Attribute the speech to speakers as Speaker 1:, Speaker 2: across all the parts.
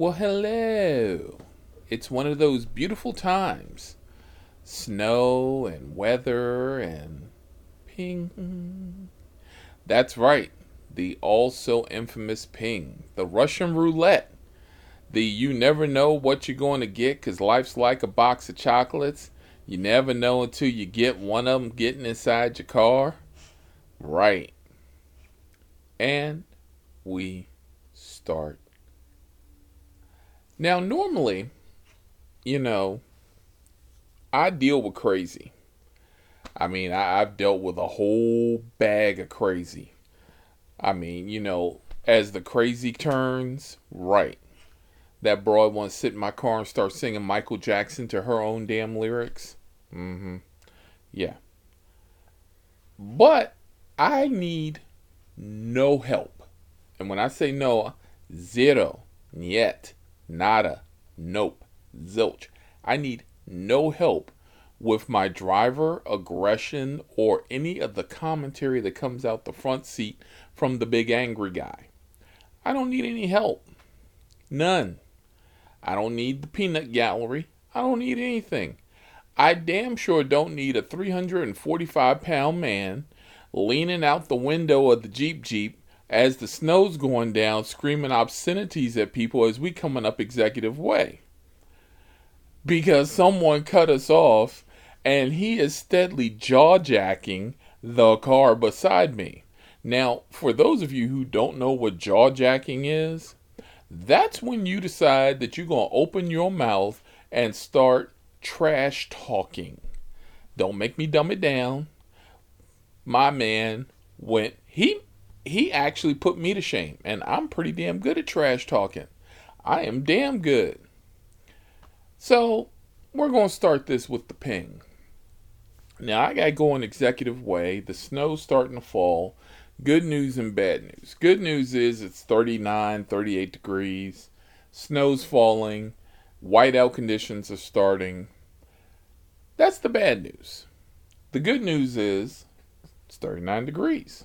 Speaker 1: Well, hello. It's one of those beautiful times. Snow and weather and ping. That's right. The also infamous ping. The Russian roulette. The you never know what you're going to get because life's like a box of chocolates. You never know until you get one of them getting inside your car. Right. And we start. Now, normally, you know, I deal with crazy. I mean, I, have dealt with a whole bag of crazy. I mean, you know, as the crazy turns, right. That broad wants to sit in my car and start singing Michael Jackson to her own damn lyrics. Mm hmm. Yeah. But I need no help. And when I say no, zero, yet, nada, nope, zilch. I need no help with my driver aggression or any of the commentary that comes out the front seat from the big angry guy. I don't need any help. None. I don't need the peanut gallery. I don't need anything. I damn sure don't need a 345 pound man leaning out the window of the Jeep Jeep as the snow's going down, screaming obscenities at people as we coming up executive way. Because someone cut us off and he is steadily jaw jacking the car beside me. Now, for those of you who don't know what jaw jacking is, that's when you decide that you're going to open your mouth and start trash talking. Don't make me dumb it down. My man went he he actually put me to shame and I'm pretty damn good at trash talking. I am damn good. So, we're going to start this with the ping. Now, I got to go an executive way. The snow's starting to fall. Good news and bad news. Good news is it's 39, 38 degrees. Snow's falling. Whiteout conditions are starting. That's the bad news. The good news is it's 39 degrees,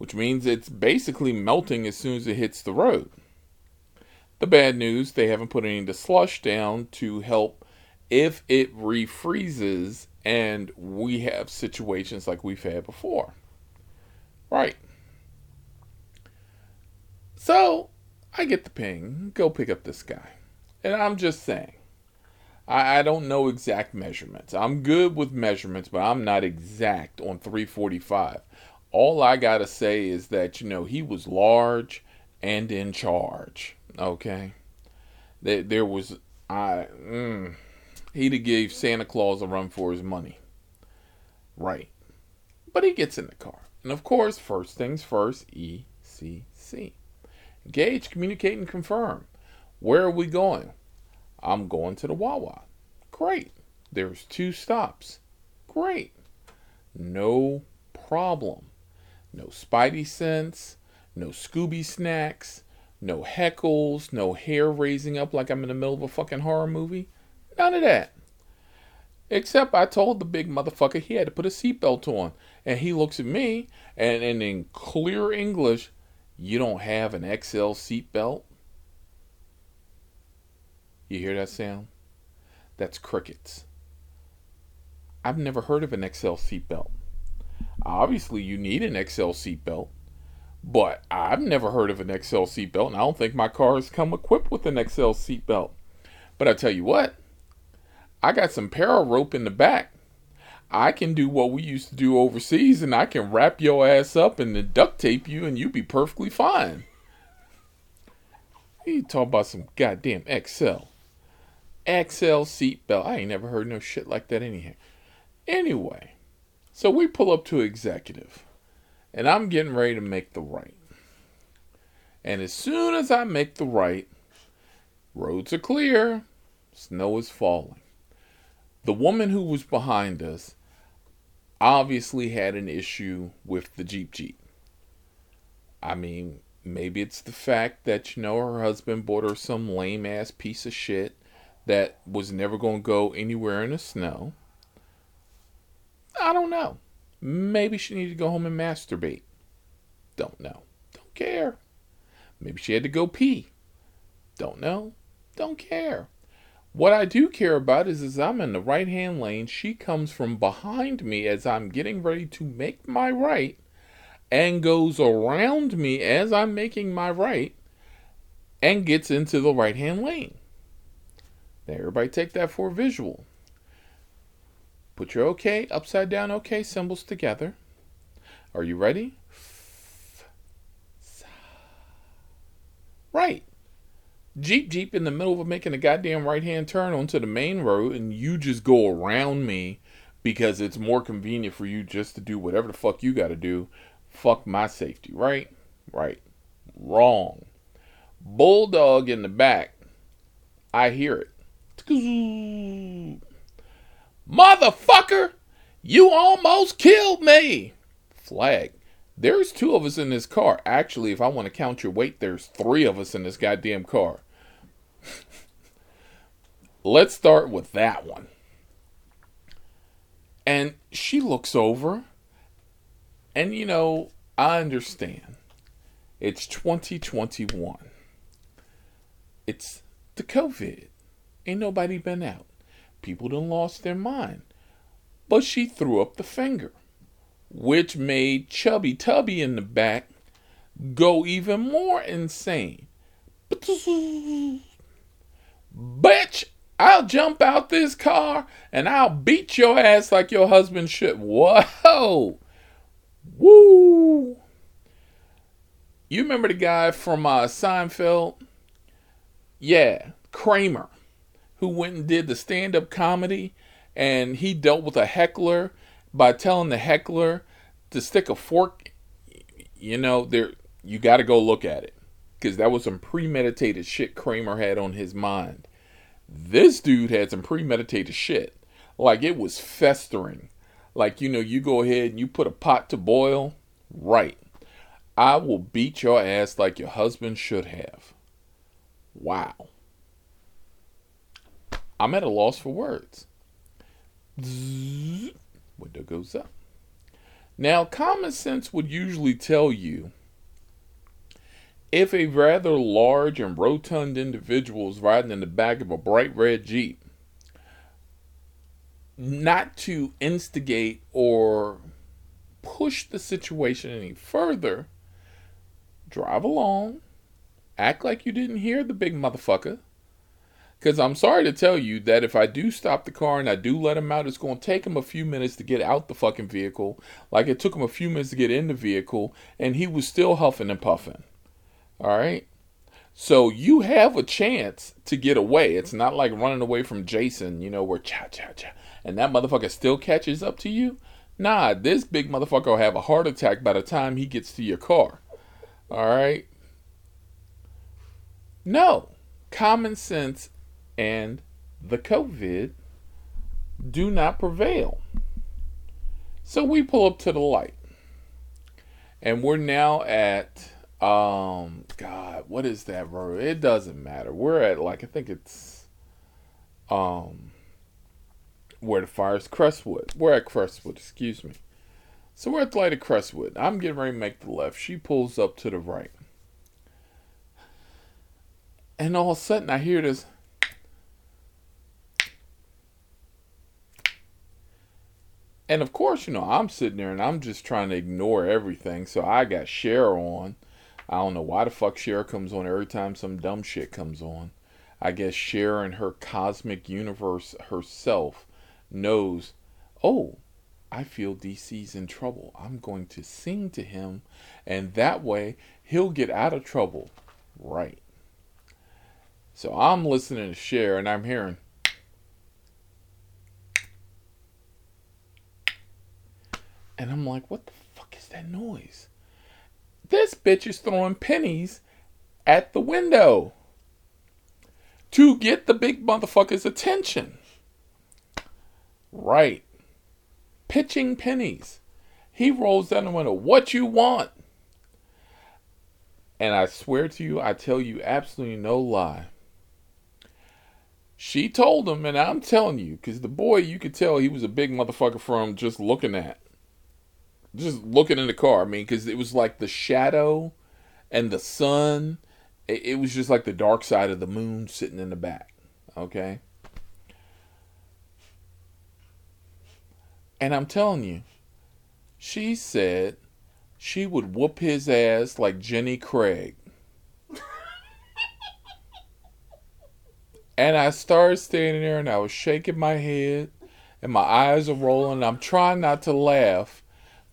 Speaker 1: which means it's basically melting as soon as it hits the road. The bad news, they haven't put any the slush down to help if it refreezes and we have situations like we've had before. Right. So I get the ping, go pick up this guy. And I'm just saying, I, I don't know exact measurements. I'm good with measurements, but I'm not exact on 345. All I got to say is that, you know, he was large and in charge. Okay. There, there was, I, mm, he'd have gave Santa Claus a run for his money. Right. But he gets in the car. And of course, first things first, ECC. Engage, communicate, and confirm. Where are we going? I'm going to the Wawa. Great. There's two stops. Great. No problem. No Spidey sense, no Scooby snacks, no heckles, no hair raising up like I'm in the middle of a fucking horror movie. None of that. Except I told the big motherfucker he had to put a seatbelt on. And he looks at me and, and in clear English, you don't have an XL seatbelt? You hear that sound? That's crickets. I've never heard of an XL seatbelt. Obviously, you need an XL seatbelt, but I've never heard of an XL seatbelt, and I don't think my cars come equipped with an XL seatbelt. But I tell you what, I got some para rope in the back. I can do what we used to do overseas, and I can wrap your ass up and then duct tape you, and you be perfectly fine. You talk about some goddamn XL. XL seatbelt. I ain't never heard no shit like that anyhow. Anyway, so we pull up to executive, and I'm getting ready to make the right. And as soon as I make the right, roads are clear, snow is falling. The woman who was behind us obviously had an issue with the Jeep Jeep. I mean, maybe it's the fact that, you know, her husband bought her some lame ass piece of shit that was never going to go anywhere in the snow. I don't know. Maybe she needed to go home and masturbate. Don't know. Don't care. Maybe she had to go pee. Don't know. Don't care. What I do care about is as I'm in the right hand lane, she comes from behind me as I'm getting ready to make my right and goes around me as I'm making my right and gets into the right hand lane. Now, everybody take that for visual. Put your OK, upside down OK symbols together. Are you ready? Right. Jeep Jeep in the middle of making a goddamn right hand turn onto the main road, and you just go around me because it's more convenient for you just to do whatever the fuck you got to do. Fuck my safety, right? Right. Wrong. Bulldog in the back. I hear it. Motherfucker! You almost killed me! Flag. There's two of us in this car. Actually, if I want to count your weight, there's three of us in this goddamn car. Let's start with that one. And she looks over, and you know, I understand. It's 2021. It's the COVID. Ain't nobody been out. People done lost their mind. But she threw up the finger which made Chubby Tubby in the back go even more insane. Bitch, I'll jump out this car and I'll beat your ass like your husband should. Whoa! Woo! You remember the guy from uh, Seinfeld? Yeah, Kramer, who went and did the stand up comedy and he dealt with a heckler by telling the heckler to stick a fork, you know, there you got to go look at it because that was some premeditated shit Kramer had on his mind. This dude had some premeditated shit. Like it was festering. Like, you know, you go ahead and you put a pot to boil. Right. I will beat your ass like your husband should have. Wow. I'm at a loss for words. Zzz. Window goes up. Now, common sense would usually tell you if a rather large and rotund individual is riding in the back of a bright red Jeep, not to instigate or push the situation any further, drive along, act like you didn't hear the big motherfucker, because I'm sorry to tell you that if I do stop the car and I do let him out, it's going to take him a few minutes to get out the fucking vehicle. Like it took him a few minutes to get in the vehicle, and he was still huffing and puffing. All right? So you have a chance to get away. It's not like running away from Jason, you know, where cha cha cha, and that motherfucker still catches up to you. Nah, this big motherfucker will have a heart attack by the time he gets to your car. All right? No. Common sense and the COVID do not prevail. So we pull up to the light. And we're now at um God, what is that road? It doesn't matter. We're at like I think it's um where the fire's Crestwood. We're at Crestwood, excuse me. So we're at the light of Crestwood. I'm getting ready to make the left. She pulls up to the right. And all of a sudden I hear this And of course, you know, I'm sitting there and I'm just trying to ignore everything. So I got Cher on. I don't know why the fuck Cher comes on every time some dumb shit comes on. I guess Cher in her cosmic universe herself knows, oh, I feel DC's in trouble. I'm going to sing to him, and that way he'll get out of trouble. Right. So I'm listening to Cher and I'm hearing, And I'm like, what the fuck is that noise? This bitch is throwing pennies at the window to get the big motherfucker's attention. Right. Pitching pennies. He rolls down the window. What you want? And I swear to you, I tell you absolutely no lie. She told him, and I'm telling you, because the boy, you could tell he was a big motherfucker from just looking at just looking in the car. I mean, because it was like the shadow and the sun it, it was just like the dark side of the moon sitting in the back. Okay. And I'm telling you, she said she would whoop his ass like Jenny Craig. and I started standing there and I was shaking my head and my eyes are rolling. I'm trying not to laugh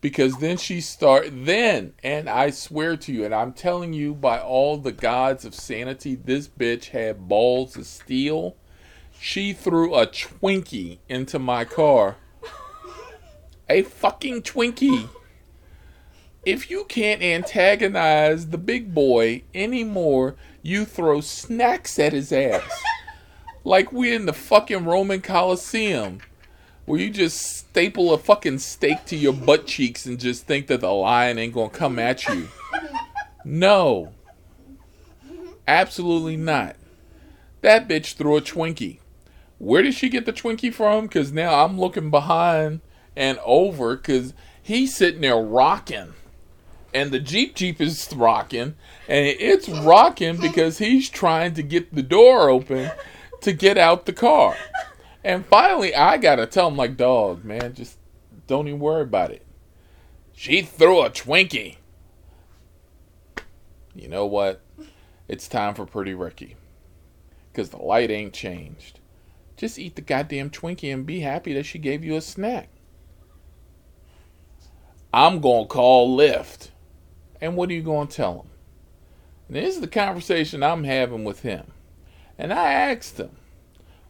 Speaker 1: because then she start then and I swear to you and I'm telling you by all the gods of sanity this bitch had balls of steel. She threw a Twinkie into my car a fucking Twinkie. If you can't antagonize the big boy anymore, you throw snacks at his ass. like we're in the fucking Roman Coliseum. Where you just staple a fucking steak to your butt cheeks and just think that the lion ain't gonna come at you. No. Absolutely not. That bitch threw a Twinkie. Where did she get the Twinkie from? Because now I'm looking behind and over because he's sitting there rocking. And the Jeep Jeep is rocking. And it's rocking because he's trying to get the door open to get out the car. And finally, I got to tell him, like, dog, man, just don't even worry about it. She threw a Twinkie. You know what? It's time for Pretty Ricky. Because the light ain't changed. Just eat the goddamn Twinkie and be happy that she gave you a snack. I'm going to call Lyft. And what are you going to tell him? And this is the conversation I'm having with him. And I asked him,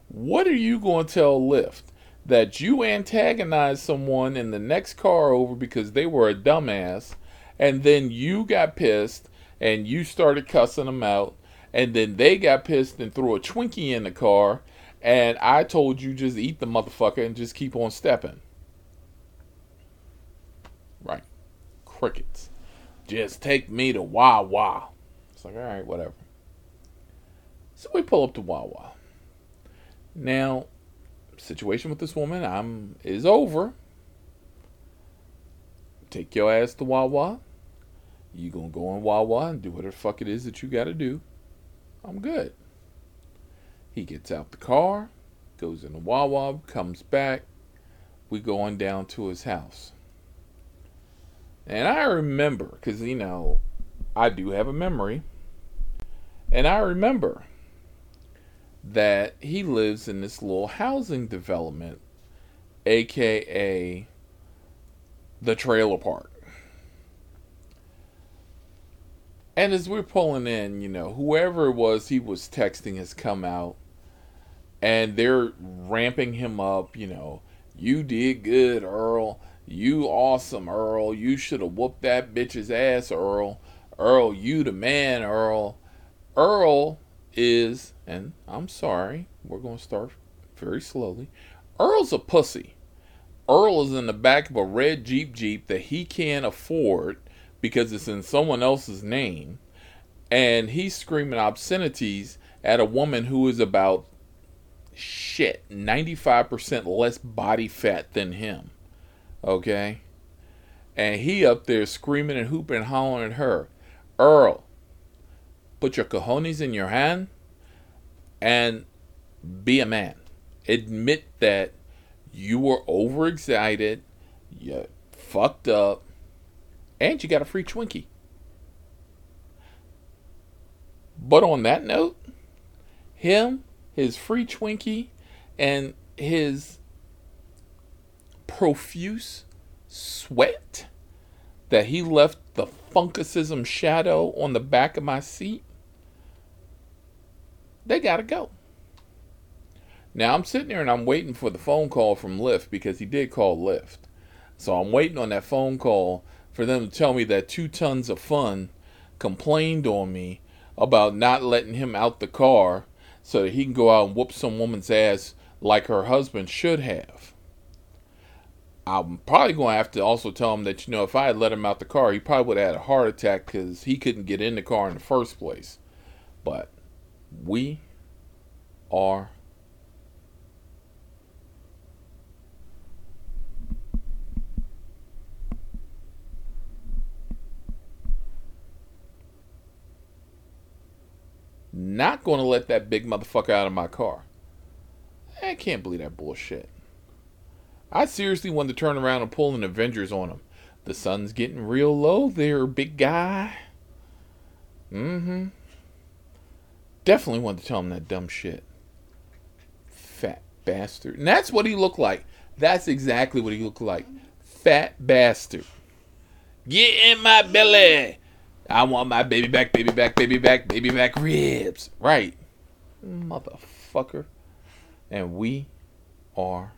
Speaker 1: What are you going to tell Lyft? That you antagonized someone in the next car over because they were a dumbass, and then you got pissed and you started cussing them out, and then they got pissed and threw a Twinkie in the car, and I told you just eat the motherfucker and just keep on stepping. Right. Crickets. Just take me to Wawa. It's like, all right, whatever. So we pull up to Wawa. Now, situation with this woman I'm is over. Take your ass to Wawa. You gonna go in Wawa and do whatever the fuck it is that you gotta do. I'm good. He gets out the car, goes into Wawa, comes back. We go on down to his house. And I remember, because, you know, I do have a memory. And I remember that he lives in this little housing development, aka the trailer park. And as we're pulling in, you know, whoever it was he was texting has come out and they're ramping him up, you know, you did good, Earl. You awesome, Earl. You should have whooped that bitch's ass, Earl. Earl, you the man, Earl. Earl is, and I'm sorry, we're going to start very slowly. Earl's a pussy. Earl is in the back of a red Jeep Jeep that he can't afford because it's in someone else's name. And he's screaming obscenities at a woman who is about shit 95% less body fat than him. Okay? And he up there screaming and hooping and hollering at her. Earl, put your cojones in your hand and be a man. Admit that you were overexcited, you fucked up, and you got a free Twinkie. But on that note, him, his free Twinkie, and his profuse sweat that he left the funkism shadow on the back of my seat, they got to go. Now I'm sitting there and I'm waiting for the phone call from Lyft because he did call Lyft. So I'm waiting on that phone call for them to tell me that two tons of fun complained on me about not letting him out the car so that he can go out and whoop some woman's ass like her husband should have. I'm probably going to have to also tell him that, you know, if I had let him out the car, he probably would have had a heart attack because he couldn't get in the car in the first place. But we are not going to let that big motherfucker out of my car. I can't believe that bullshit. I seriously wanted to turn around and pull an Avengers on him. The sun's getting real low there, big guy. Mm hmm. Definitely wanted to tell him that dumb shit. Fat bastard. And that's what he looked like. That's exactly what he looked like. Fat bastard. Get in my belly. I want my baby back, baby back, baby back, baby back ribs. Right. Motherfucker. And we are